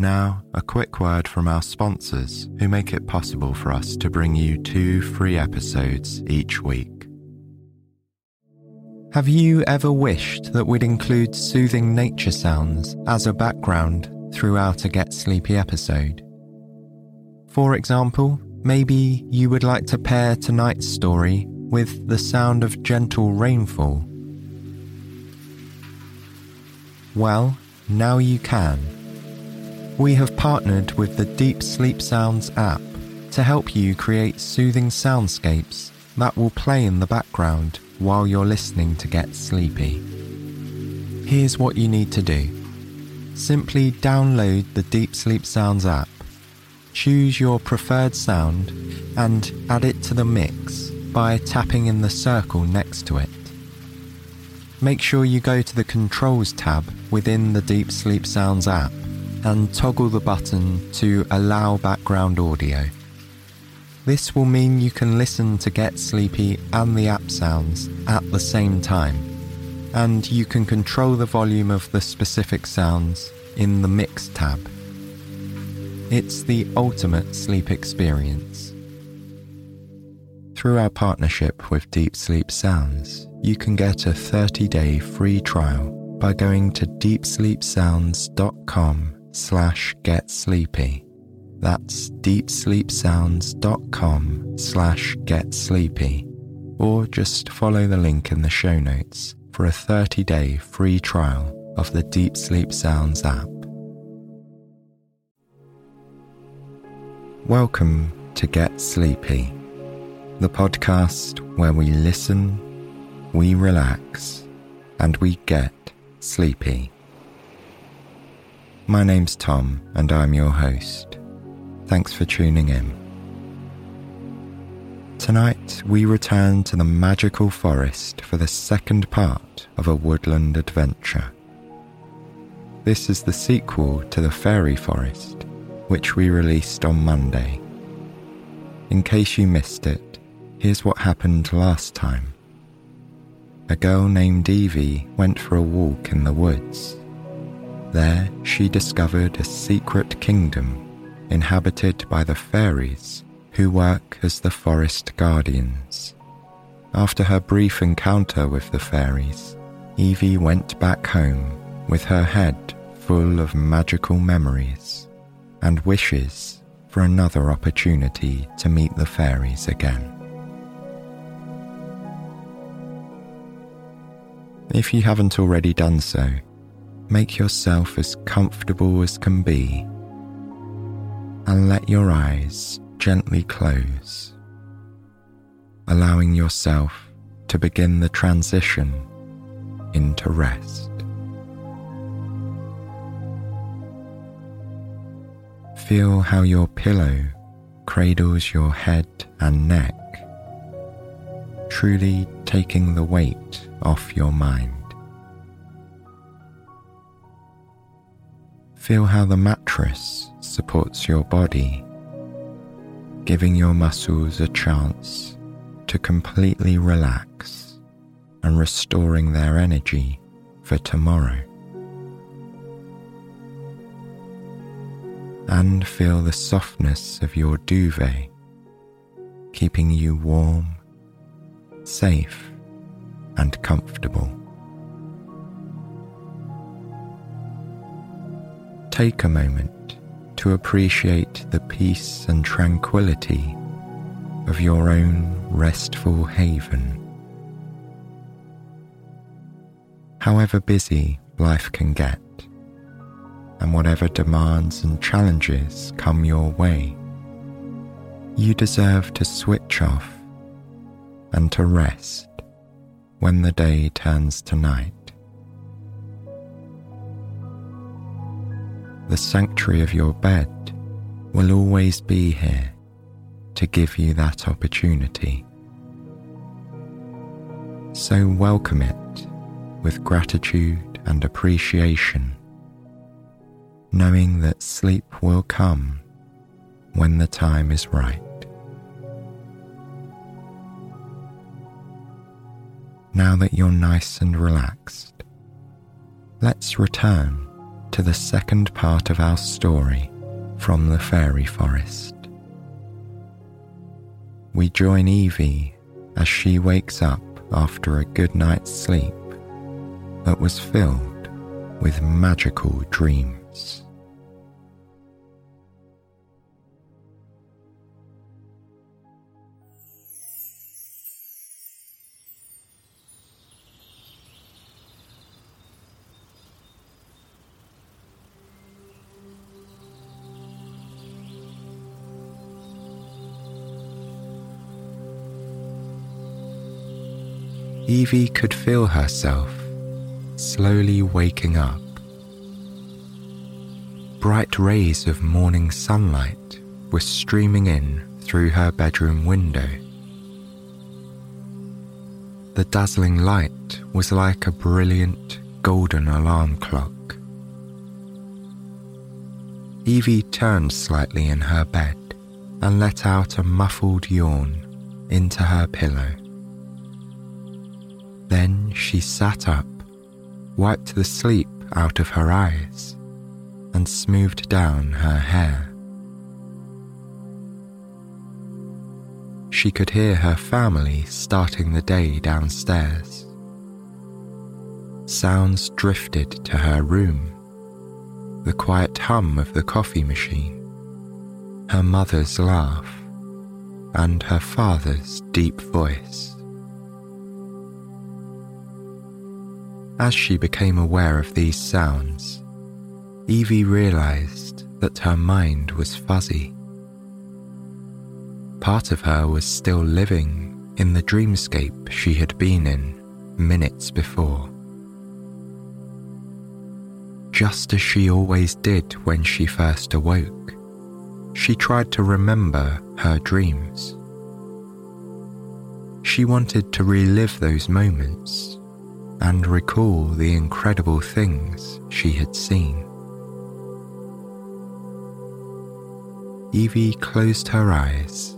Now, a quick word from our sponsors who make it possible for us to bring you two free episodes each week. Have you ever wished that we'd include soothing nature sounds as a background throughout a Get Sleepy episode? For example, maybe you would like to pair tonight's story with the sound of gentle rainfall. Well, now you can we have partnered with the Deep Sleep Sounds app to help you create soothing soundscapes that will play in the background while you're listening to get sleepy. Here's what you need to do simply download the Deep Sleep Sounds app, choose your preferred sound, and add it to the mix by tapping in the circle next to it. Make sure you go to the Controls tab within the Deep Sleep Sounds app and toggle the button to allow background audio. This will mean you can listen to Get Sleepy and the app sounds at the same time, and you can control the volume of the specific sounds in the Mix tab. It's the ultimate sleep experience. Through our partnership with Deep Sleep Sounds, you can get a 30 day free trial by going to deepsleepsounds.com slash get sleepy. That's deepsleepsounds.com slash get sleepy. Or just follow the link in the show notes for a 30 day free trial of the Deep Sleep Sounds app. Welcome to Get Sleepy, the podcast where we listen, we relax, and we get sleepy. My name's Tom, and I'm your host. Thanks for tuning in. Tonight, we return to the magical forest for the second part of a woodland adventure. This is the sequel to the fairy forest, which we released on Monday. In case you missed it, here's what happened last time. A girl named Evie went for a walk in the woods there she discovered a secret kingdom inhabited by the fairies who work as the forest guardians. After her brief encounter with the fairies, Evie went back home with her head full of magical memories and wishes for another opportunity to meet the fairies again. If you haven't already done so, make yourself as comfortable as can be and let your eyes gently close, allowing yourself to begin the transition into rest. Feel how your pillow cradles your head and neck, truly taking the weight off your mind. Feel how the mattress supports your body, giving your muscles a chance to completely relax and restoring their energy for tomorrow. And feel the softness of your duvet, keeping you warm, safe, and comfortable. Take a moment to appreciate the peace and tranquility of your own restful haven. However busy life can get, and whatever demands and challenges come your way, you deserve to switch off and to rest when the day turns to night. The sanctuary of your bed will always be here to give you that opportunity. So welcome it with gratitude and appreciation, knowing that sleep will come when the time is right. Now that you're nice and relaxed, let's return to the second part of our story from the fairy forest. We join Evie as she wakes up after a good night's sleep that was filled with magical dreams. Evie could feel herself slowly waking up. Bright rays of morning sunlight were streaming in through her bedroom window. The dazzling light was like a brilliant golden alarm clock. Evie turned slightly in her bed and let out a muffled yawn into her pillow. Then she sat up, wiped the sleep out of her eyes, and smoothed down her hair. She could hear her family starting the day downstairs. Sounds drifted to her room the quiet hum of the coffee machine, her mother's laugh, and her father's deep voice. As she became aware of these sounds, Evie realized that her mind was fuzzy. Part of her was still living in the dreamscape she had been in minutes before. Just as she always did when she first awoke, she tried to remember her dreams. She wanted to relive those moments and recall the incredible things she had seen. Evie closed her eyes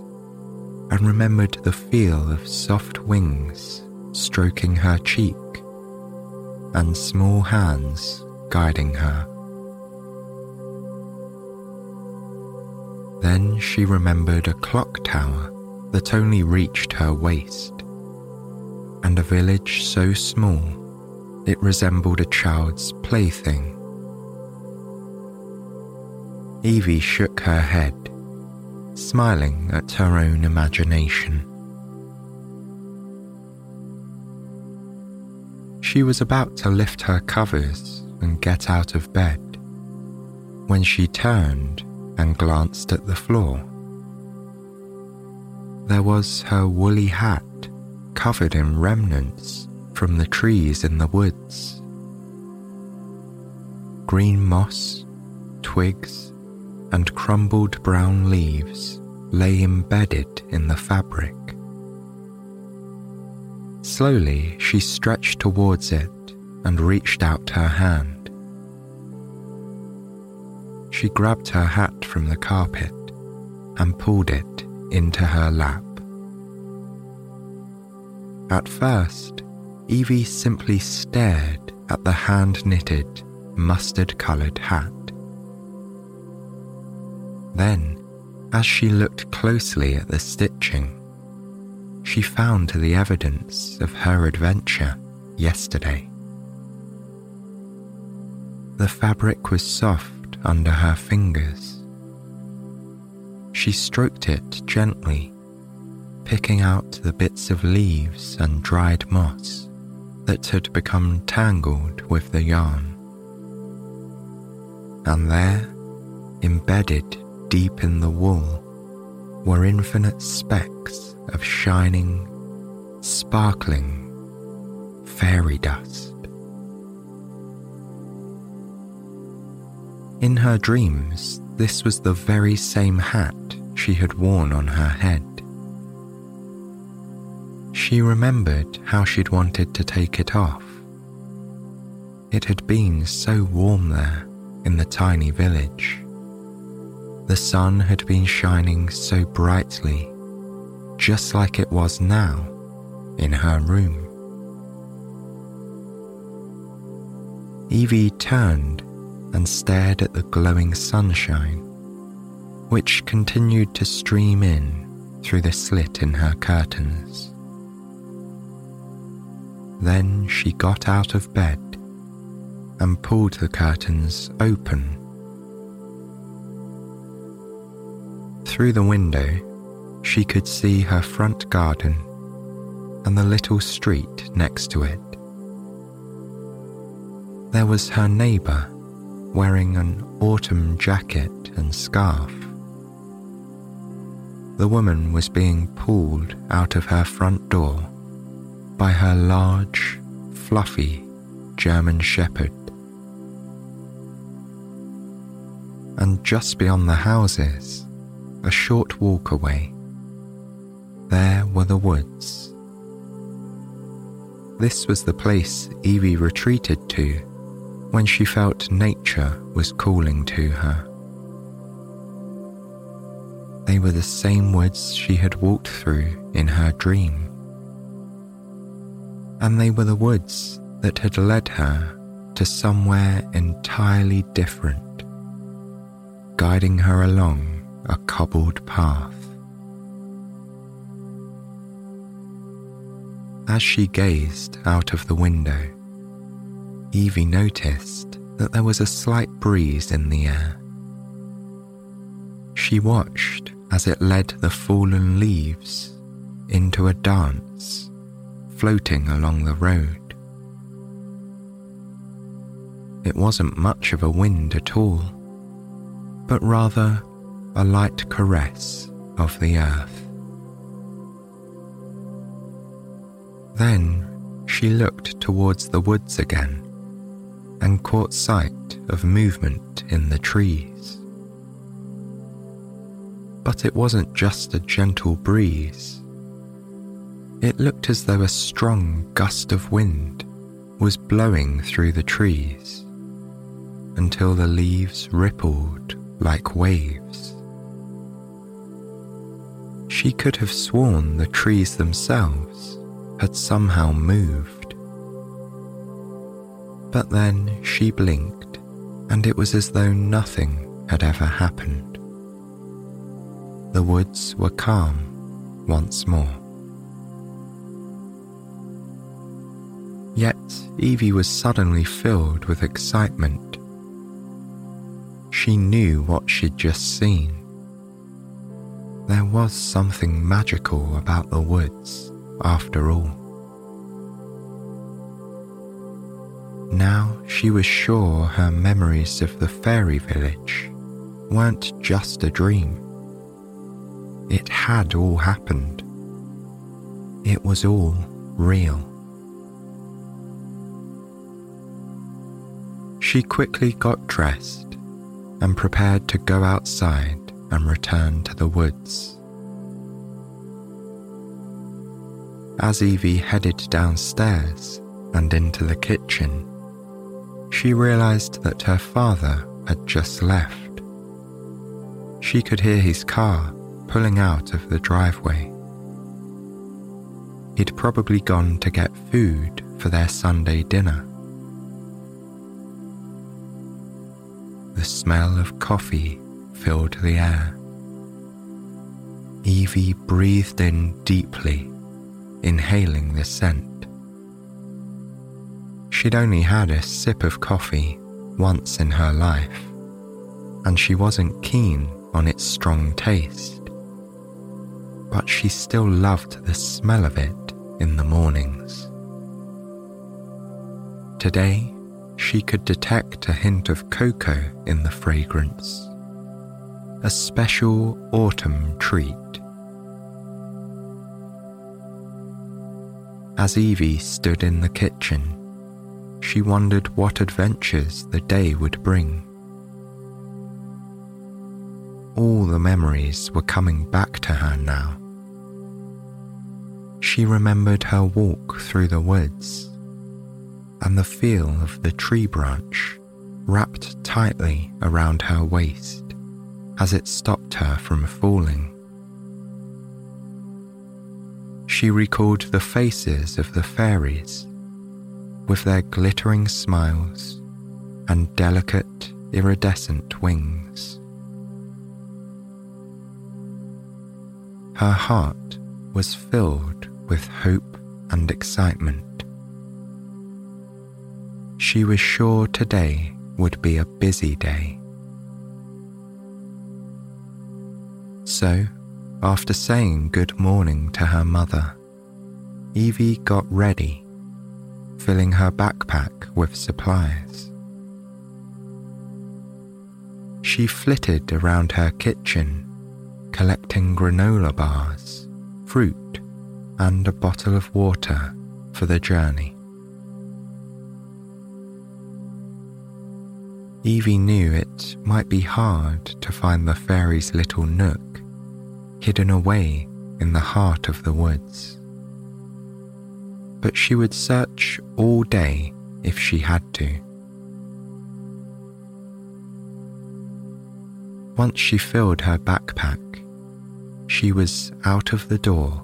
and remembered the feel of soft wings stroking her cheek and small hands guiding her. Then she remembered a clock tower that only reached her waist and a village so small it resembled a child's plaything. Evie shook her head, smiling at her own imagination. She was about to lift her covers and get out of bed when she turned and glanced at the floor. There was her woolly hat covered in remnants from the trees in the woods. Green moss, twigs, and crumbled brown leaves lay embedded in the fabric. Slowly, she stretched towards it and reached out her hand. She grabbed her hat from the carpet and pulled it into her lap. At first, Evie simply stared at the hand knitted, mustard coloured hat. Then, as she looked closely at the stitching, she found the evidence of her adventure yesterday. The fabric was soft under her fingers. She stroked it gently picking out the bits of leaves and dried moss that had become tangled with the yarn. And there, embedded deep in the wool, were infinite specks of shining, sparkling fairy dust. In her dreams, this was the very same hat she had worn on her head. She remembered how she'd wanted to take it off. It had been so warm there in the tiny village. The sun had been shining so brightly, just like it was now in her room. Evie turned and stared at the glowing sunshine, which continued to stream in through the slit in her curtains. Then she got out of bed and pulled the curtains open. Through the window, she could see her front garden and the little street next to it. There was her neighbour wearing an autumn jacket and scarf. The woman was being pulled out of her front door by her large, fluffy German Shepherd. And just beyond the houses, a short walk away, there were the woods. This was the place Evie retreated to when she felt nature was calling to her. They were the same woods she had walked through in her dream. And they were the woods that had led her to somewhere entirely different, guiding her along a cobbled path. As she gazed out of the window, Evie noticed that there was a slight breeze in the air. She watched as it led the fallen leaves into a dance floating along the road. It wasn't much of a wind at all, but rather a light caress of the earth. Then she looked towards the woods again and caught sight of movement in the trees. But it wasn't just a gentle breeze. It looked as though a strong gust of wind was blowing through the trees until the leaves rippled like waves. She could have sworn the trees themselves had somehow moved. But then she blinked, and it was as though nothing had ever happened. The woods were calm once more. Yet Evie was suddenly filled with excitement. She knew what she'd just seen there was something magical about the woods, after all. Now she was sure her memories of the fairy village weren't just a dream. It had all happened. It was all real. She quickly got dressed and prepared to go outside and return to the woods. As Evie headed downstairs and into the kitchen, she realized that her father had just left. She could hear his car pulling out of the driveway. He'd probably gone to get food for their Sunday dinner. The smell of coffee filled the air. Evie breathed in deeply, inhaling the scent. She'd only had a sip of coffee once in her life, and she wasn't keen on its strong taste. But she still loved the smell of it in the mornings. Today, she could detect a hint of cocoa in the fragrance a special autumn treat. As Evie stood in the kitchen, she wondered what adventures the day would bring. all the memories were coming back to her now. She remembered her walk through the woods and the feel of the tree branch wrapped tightly around her waist as it stopped her from falling. She recalled the faces of the fairies with their glittering smiles and delicate iridescent wings. Her heart was filled with hope and excitement. She was sure today would be a busy day. So, after saying good morning to her mother, Evie got ready, filling her backpack with supplies. She flitted around her kitchen, collecting granola bars, fruit, and a bottle of water for the journey. Evie knew it might be hard to find the fairy's little nook hidden away in the heart of the woods. But she would search all day if she had to. Once she filled her backpack, she was out of the door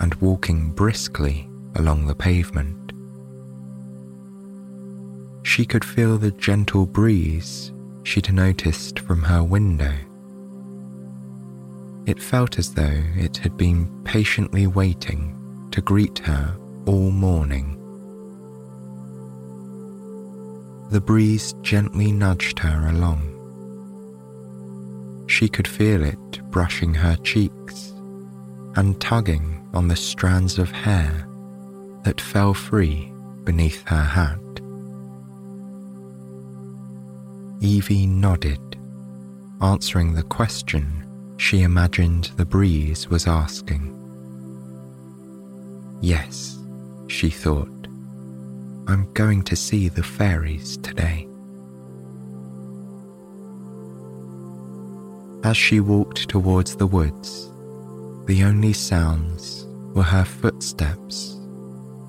and walking briskly along the pavement. She could feel the gentle breeze she'd noticed from her window. It felt as though it had been patiently waiting to greet her all morning. The breeze gently nudged her along. She could feel it brushing her cheeks and tugging on the strands of hair that fell free beneath her hat. Evie nodded, answering the question she imagined the breeze was asking. Yes, she thought, I'm going to see the fairies today. As she walked towards the woods, the only sounds were her footsteps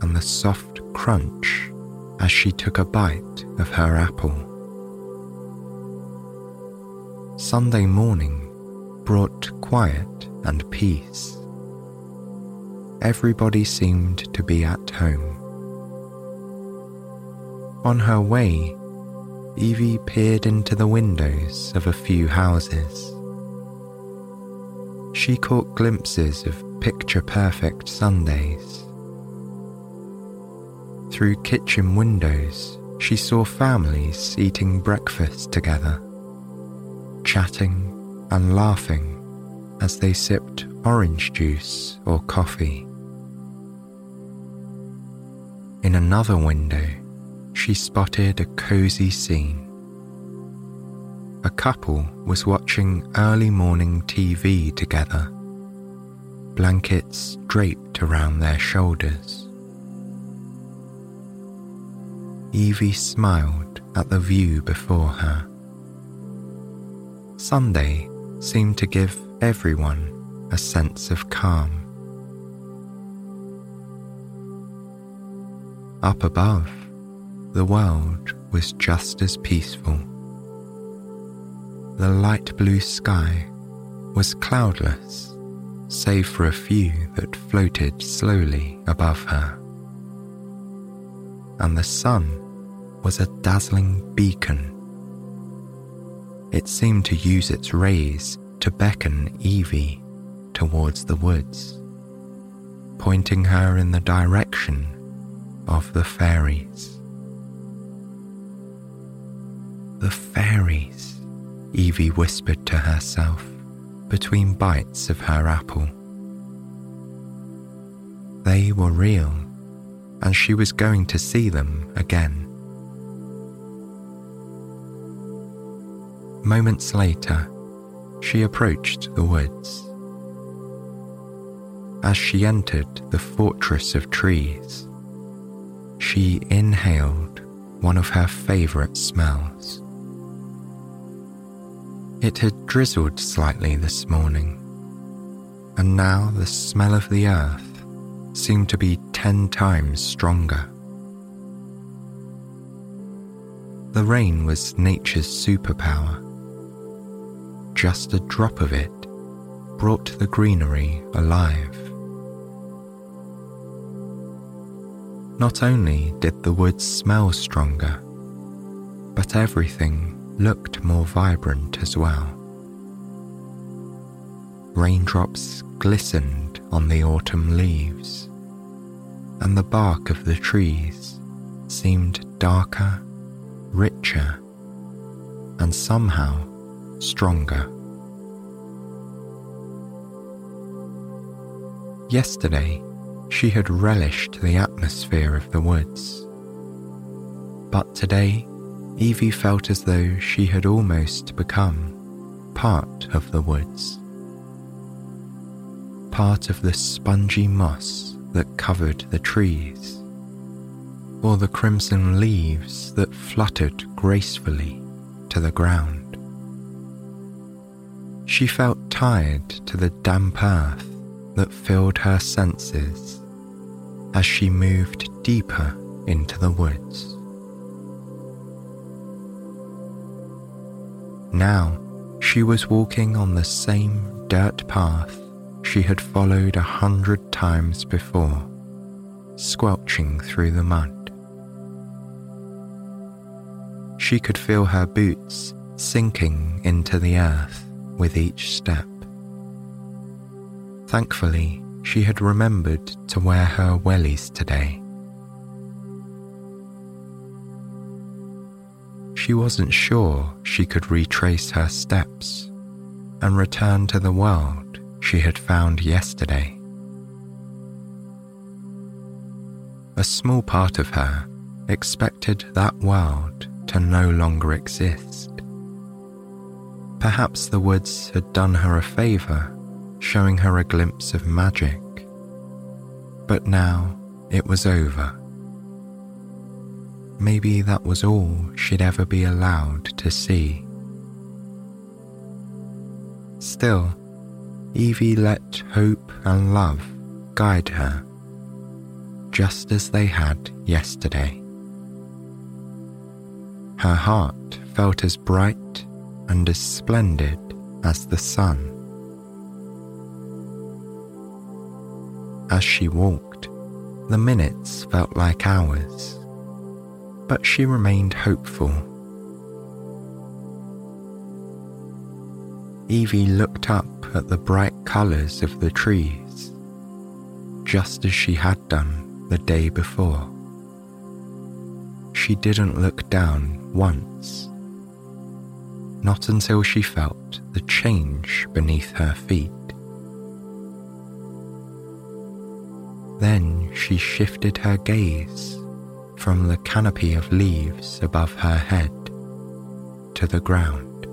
and the soft crunch as she took a bite of her apple. Sunday morning brought quiet and peace. Everybody seemed to be at home. On her way, Evie peered into the windows of a few houses. She caught glimpses of picture perfect Sundays. Through kitchen windows, she saw families eating breakfast together, chatting and laughing as they sipped orange juice or coffee. In another window, she spotted a cozy scene. A couple was watching early morning TV together, blankets draped around their shoulders. Evie smiled at the view before her. Sunday seemed to give everyone a sense of calm. Up above, the world was just as peaceful. The light blue sky was cloudless, save for a few that floated slowly above her. And the sun was a dazzling beacon it seemed to use its rays to beckon Evie towards the woods, pointing her in the direction of the fairies. The fairies, Evie whispered to herself between bites of her apple. They were real, and she was going to see them again. Moments later, she approached the woods. As she entered the fortress of trees, she inhaled one of her favorite smells. It had drizzled slightly this morning, and now the smell of the earth seemed to be ten times stronger. The rain was nature's superpower. Just a drop of it brought the greenery alive. Not only did the woods smell stronger, but everything looked more vibrant as well. Raindrops glistened on the autumn leaves, and the bark of the trees seemed darker, richer, and somehow stronger. Yesterday, she had relished the atmosphere of the woods. But today, Evie felt as though she had almost become part of the woods, part of the spongy moss that covered the trees, or the crimson leaves that fluttered gracefully to the ground. She felt tied to the damp earth that filled her senses as she moved deeper into the woods. Now she was walking on the same dirt path she had followed a hundred times before, squelching through the mud. She could feel her boots sinking into the earth with each step. Thankfully, she had remembered to wear her wellies today. she wasn't sure she could retrace her steps and return to the world she had found yesterday. A small part of her expected that world to no longer exist. Perhaps the woods had done her a favour, showing her a glimpse of magic. But now it was over. Maybe that was all she'd ever be allowed to see. Still, Evie let hope and love guide her, just as they had yesterday. Her heart felt as bright and as splendid as the sun. As she walked, the minutes felt like hours but she remained hopeful. Evie looked up at the bright colours of the trees, just as she had done the day before. She didn't look down once, not until she felt the change beneath her feet. Then she shifted her gaze from the canopy of leaves above her head to the ground.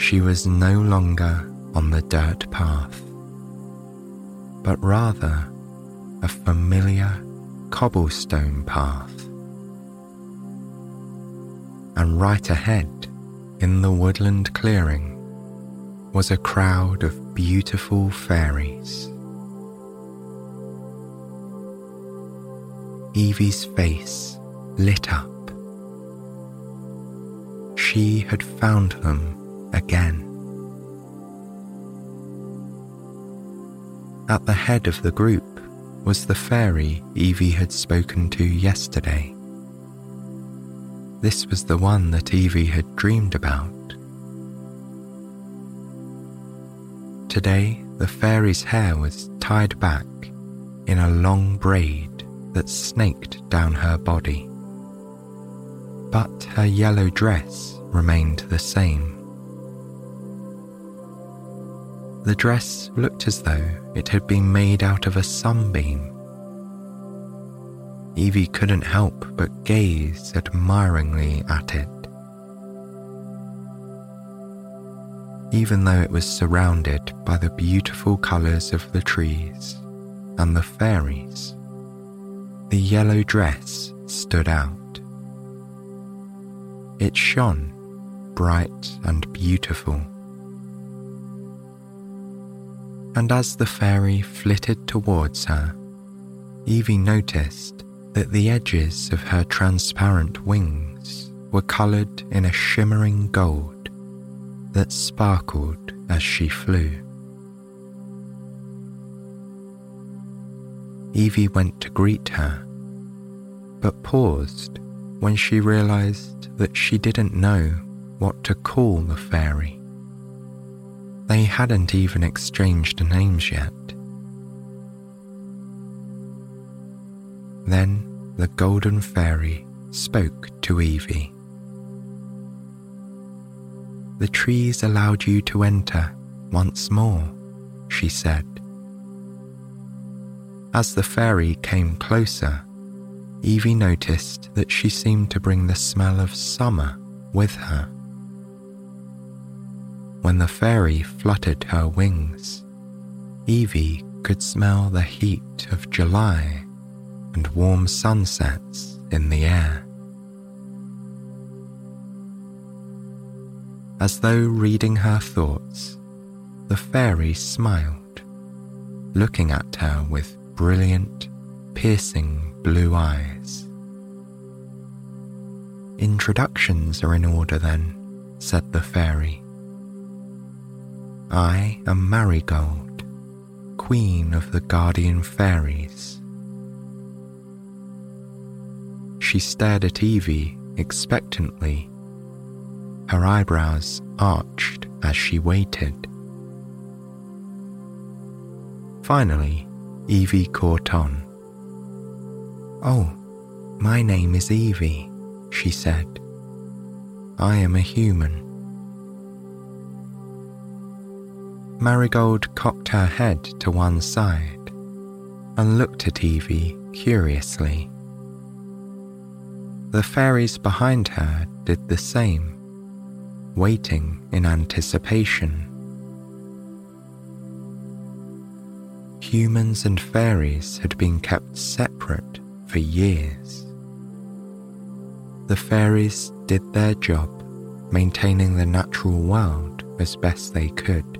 She was no longer on the dirt path, but rather a familiar cobblestone path. And right ahead, in the woodland clearing, was a crowd of beautiful fairies. Evie's face lit up. She had found them again. At the head of the group was the fairy Evie had spoken to yesterday. This was the one that Evie had dreamed about. Today, the fairy's hair was tied back in a long braid that snaked down her body. But her yellow dress remained the same. The dress looked as though it had been made out of a sunbeam. Evie couldn't help but gaze admiringly at it. Even though it was surrounded by the beautiful colours of the trees and the fairies, the yellow dress stood out. It shone bright and beautiful. And as the fairy flitted towards her, Evie noticed that the edges of her transparent wings were coloured in a shimmering gold that sparkled as she flew. Evie went to greet her, but paused when she realised that she didn't know what to call the fairy. They hadn't even exchanged names yet. Then the Golden Fairy spoke to Evie. The trees allowed you to enter once more, she said. As the fairy came closer, Evie noticed that she seemed to bring the smell of summer with her. When the fairy fluttered her wings, Evie could smell the heat of July and warm sunsets in the air. As though reading her thoughts, the fairy smiled, looking at her with brilliant, piercing blue eyes. Introductions are in order then, said the fairy. I am Marigold, Queen of the Guardian Fairies. She stared at Evie expectantly, her eyebrows arched as she waited. Finally, Evie caught on. Oh, my name is Evie, she said. I am a human. Marigold cocked her head to one side and looked at Evie curiously. The fairies behind her did the same, waiting in anticipation. Humans and fairies had been kept separate for years. The fairies did their job maintaining the natural world as best they could.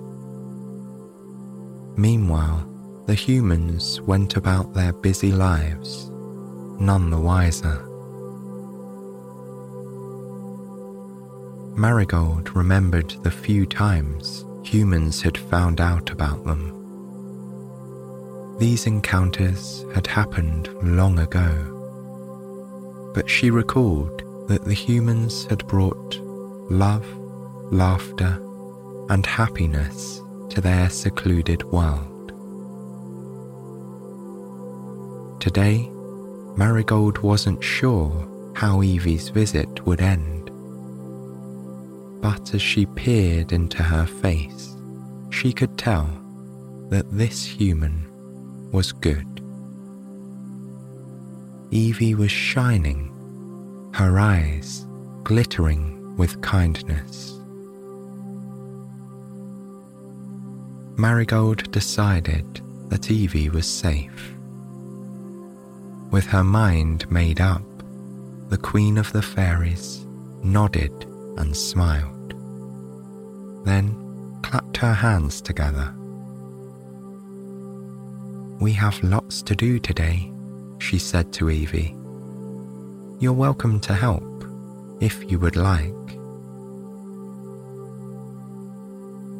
Meanwhile, the humans went about their busy lives, none the wiser. Marigold remembered the few times humans had found out about them. These encounters had happened long ago, but she recalled that the humans had brought love, laughter, and happiness to their secluded world. Today, Marigold wasn't sure how Evie's visit would end but as she peered into her face, she could tell that this human was good. Evie was shining, her eyes glittering with kindness. Marigold decided that Evie was safe. With her mind made up, the Queen of the Fairies nodded and smiled then clapped her hands together. We have lots to do today, she said to Evie. You're welcome to help if you would like.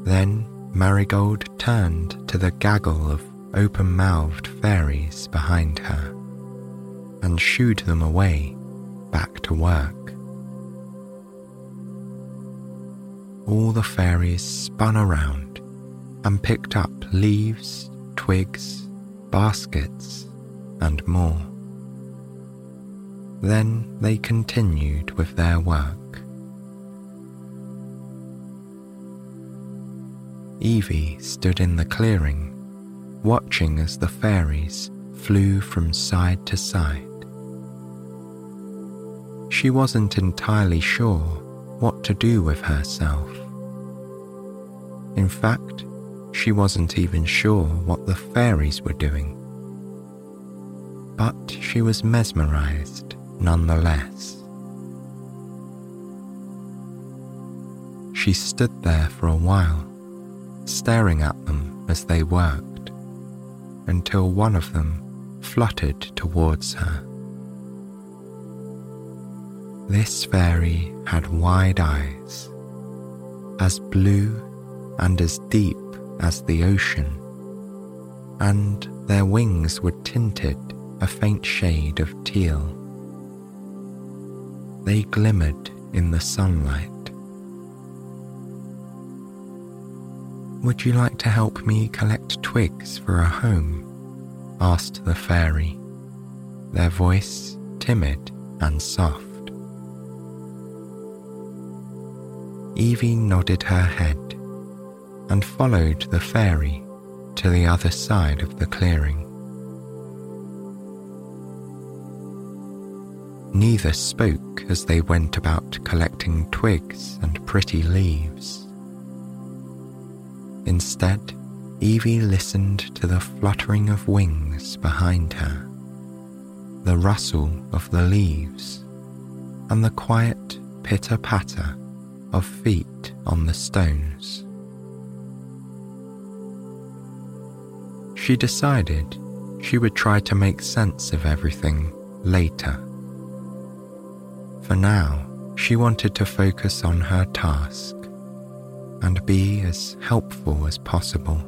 Then Marigold turned to the gaggle of open mouthed fairies behind her and shooed them away back to work. All the fairies spun around and picked up leaves, twigs, baskets, and more. Then they continued with their work. Evie stood in the clearing, watching as the fairies flew from side to side. She wasn't entirely sure what to do with herself. In fact, she wasn't even sure what the fairies were doing. But she was mesmerized nonetheless. she stood there for a while, staring at them as they worked, until one of them fluttered towards her. This fairy had wide eyes, as blue and as deep as the ocean, and their wings were tinted a faint shade of teal. They glimmered in the sunlight. Would you like to help me collect twigs for a home? asked the fairy, their voice timid and soft. Evie nodded her head and followed the fairy to the other side of the clearing. Neither spoke as they went about collecting twigs and pretty leaves. Instead, Evie listened to the fluttering of wings behind her, the rustle of the leaves, and the quiet pitter patter of feet on the stones. She decided she would try to make sense of everything later. For now, she wanted to focus on her task and be as helpful as possible.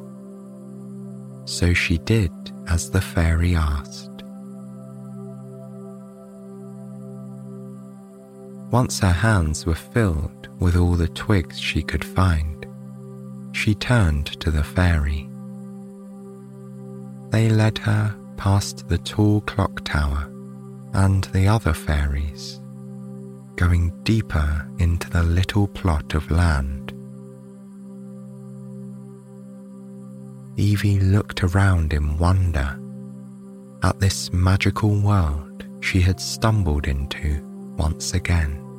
So she did as the fairy asked. Once her hands were filled with all the twigs she could find, she turned to the fairy. They led her past the tall clock tower and the other fairies, going deeper into the little plot of land. Evie looked around in wonder at this magical world she had stumbled into once again.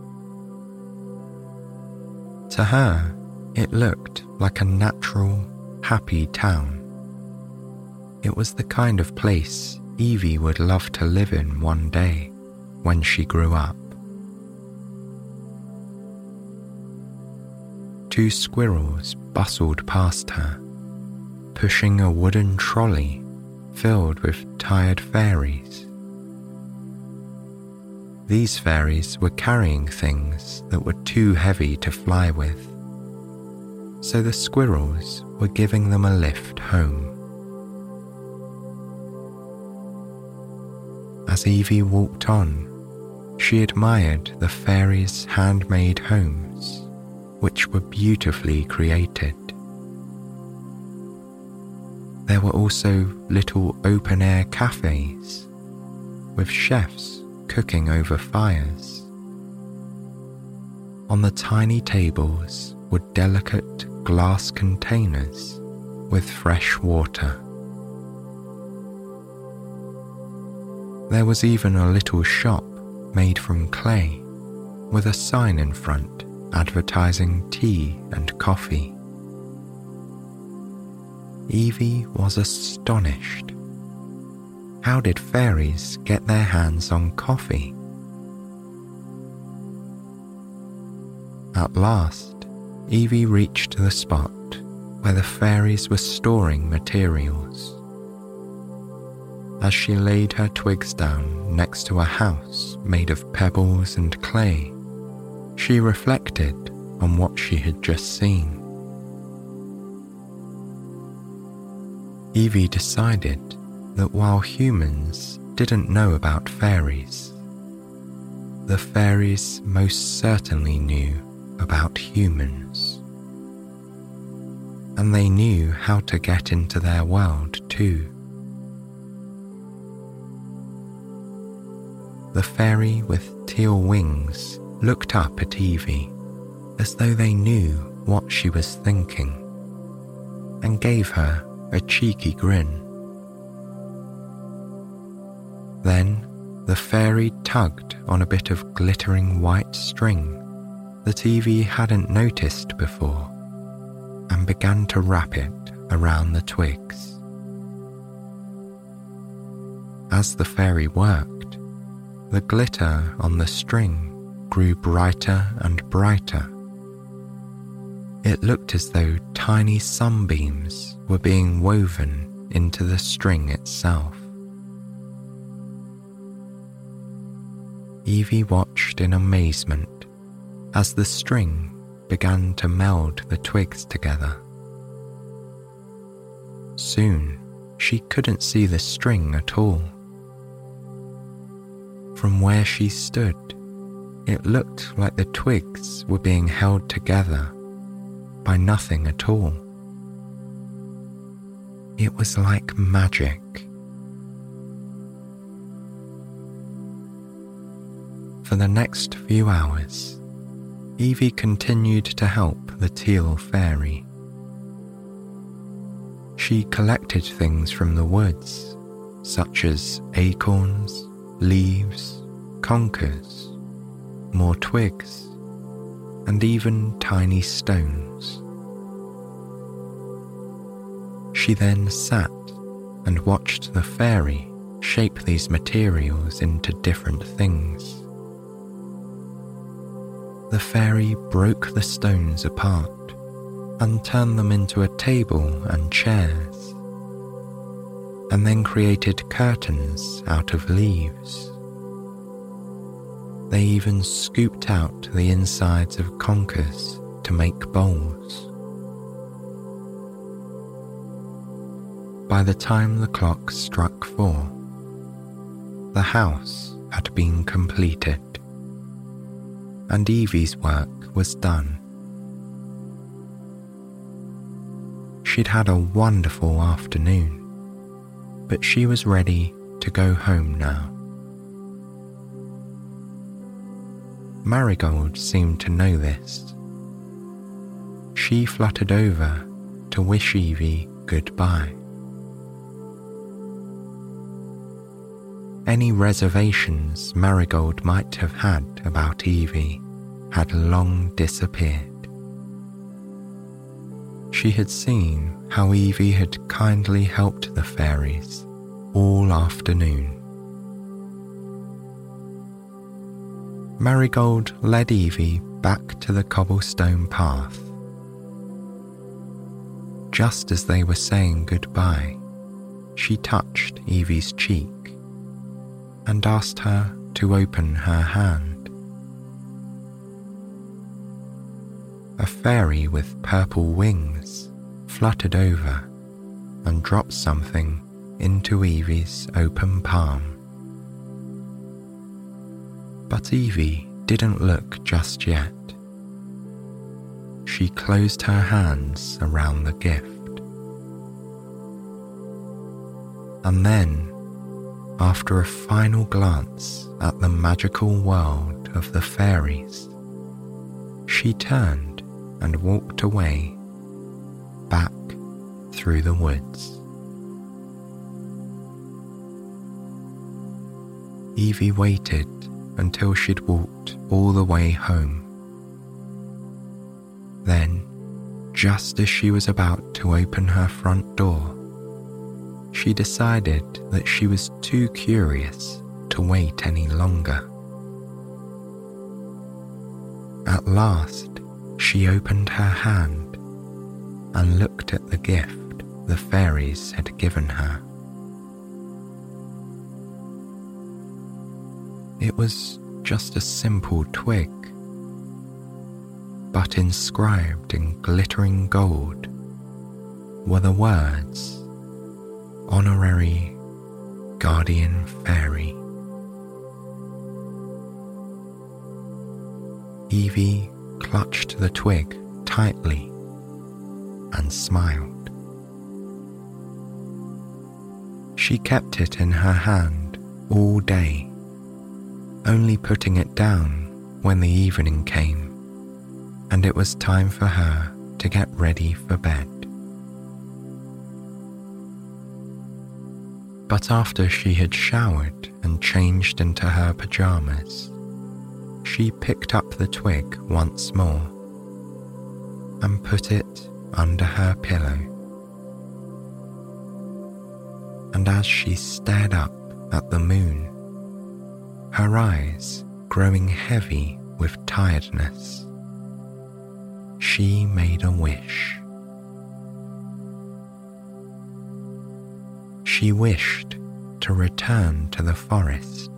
To her, it looked like a natural, happy town it was the kind of place Evie would love to live in one day when she grew up. Two squirrels bustled past her, pushing a wooden trolley filled with tired fairies. These fairies were carrying things that were too heavy to fly with, so the squirrels were giving them a lift home. As Evie walked on, she admired the fairies' handmade homes, which were beautifully created. There were also little open air cafes with chefs cooking over fires. On the tiny tables were delicate glass containers with fresh water. There was even a little shop made from clay with a sign in front advertising tea and coffee. Evie was astonished. How did fairies get their hands on coffee? At last, Evie reached the spot where the fairies were storing materials as she laid her twigs down next to a house made of pebbles and clay, she reflected on what she had just seen. Evie decided that while humans didn't know about fairies, the fairies most certainly knew about humans. And they knew how to get into their world too. The fairy with teal wings looked up at Evie as though they knew what she was thinking and gave her a cheeky grin. Then the fairy tugged on a bit of glittering white string that Evie hadn't noticed before and began to wrap it around the twigs. As the fairy worked, the glitter on the string grew brighter and brighter It looked as though tiny sunbeams were being woven into the string itself. Evie watched in amazement as the string began to meld the twigs together. Soon, she couldn't see the string at all. From where she stood, it looked like the twigs were being held together by nothing at all. It was like magic. For the next few hours, Evie continued to help the teal fairy. She collected things from the woods, such as acorns, leaves, conkers, more twigs, and even tiny stones. She then sat and watched the fairy shape these materials into different things. The fairy broke the stones apart and turned them into a table and chairs and then created curtains out of leaves. They even scooped out the insides of conkers to make bowls. By the time the clock struck four, the house had been completed, and Evie's work was done. She'd had a wonderful afternoon but she was ready to go home now. Marigold seemed to know this. She fluttered over to wish Evie goodbye. Any reservations Marigold might have had about Evie had long disappeared. She had seen how Evie had kindly helped the fairies all afternoon. Marigold led Evie back to the cobblestone path. Just as they were saying goodbye, she touched Evie's cheek and asked her to open her hand. A fairy with purple wings fluttered over and dropped something into Evie's open palm. But Evie didn't look just yet. She closed her hands around the gift. And then, after a final glance at the magical world of the fairies, she turned and walked away back through the woods. Evie waited until she'd walked all the way home. Then, just as she was about to open her front door, she decided that she was too curious to wait any longer. At last, she opened her hand and looked at the gift the fairies had given her. It was just a simple twig, but inscribed in glittering gold were the words Honorary Guardian Fairy. Evie clutched the twig tightly and smiled. She kept it in her hand all day, only putting it down when the evening came and it was time for her to get ready for bed. But after she had showered and changed into her pajamas, she picked up the twig once more and put it under her pillow. And as she stared up at the moon, her eyes growing heavy with tiredness, she made a wish. She wished to return to the forest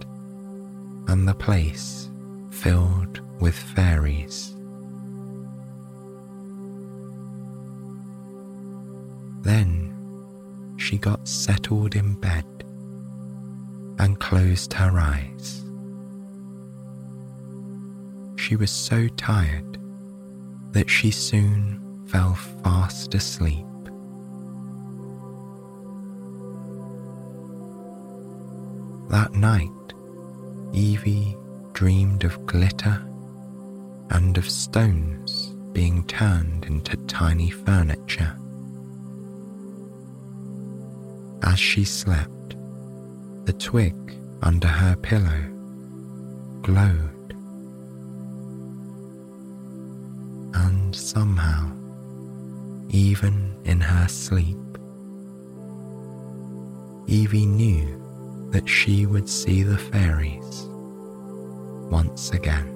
and the place filled with fairies. Then she got settled in bed and closed her eyes. She was so tired that she soon fell fast asleep. That night, Evie dreamed of glitter and of stones being turned into tiny furniture. As she slept, the twig under her pillow glowed. And somehow, even in her sleep, Evie knew that she would see the fairies once again.